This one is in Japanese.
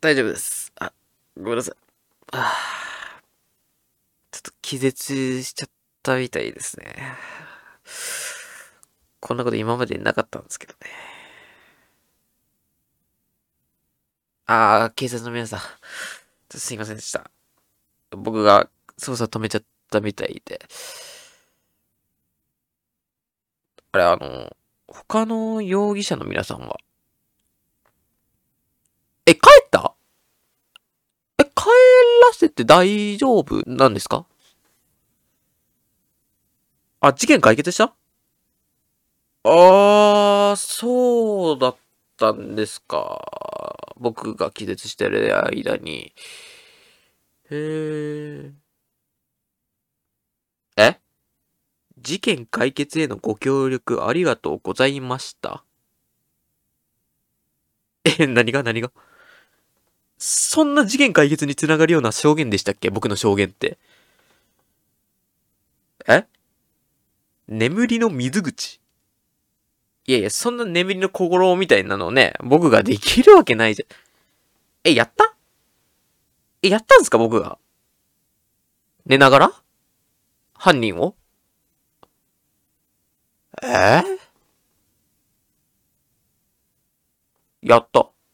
大丈夫です。あ、ごめんなさい。あーちょっと気絶しちゃったみたいですね。こんなこと今までなかったんですけどね。あー、警察の皆さん。すいませんでした。僕が捜査止めちゃったみたいで。あれ、あの、他の容疑者の皆さんはえ、帰ったえ、帰らせて大丈夫なんですか？あ、事件解決した？あー、そうだったんですか。僕が気絶してる間に。へー。え？事件解決へのご協力ありがとうございました。え、何が何が？そんな事件解決につながるような証言でしたっけ？僕の証言って。え？眠りの水口いやいや、そんな眠りの心みたいなのをね、僕ができるわけないじゃん。え、やった？え、やったんすか？僕が。寝ながら？犯人を？え？ーやった。